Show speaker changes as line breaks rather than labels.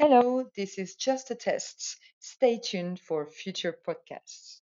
Hello, this is just a test. Stay tuned for future podcasts.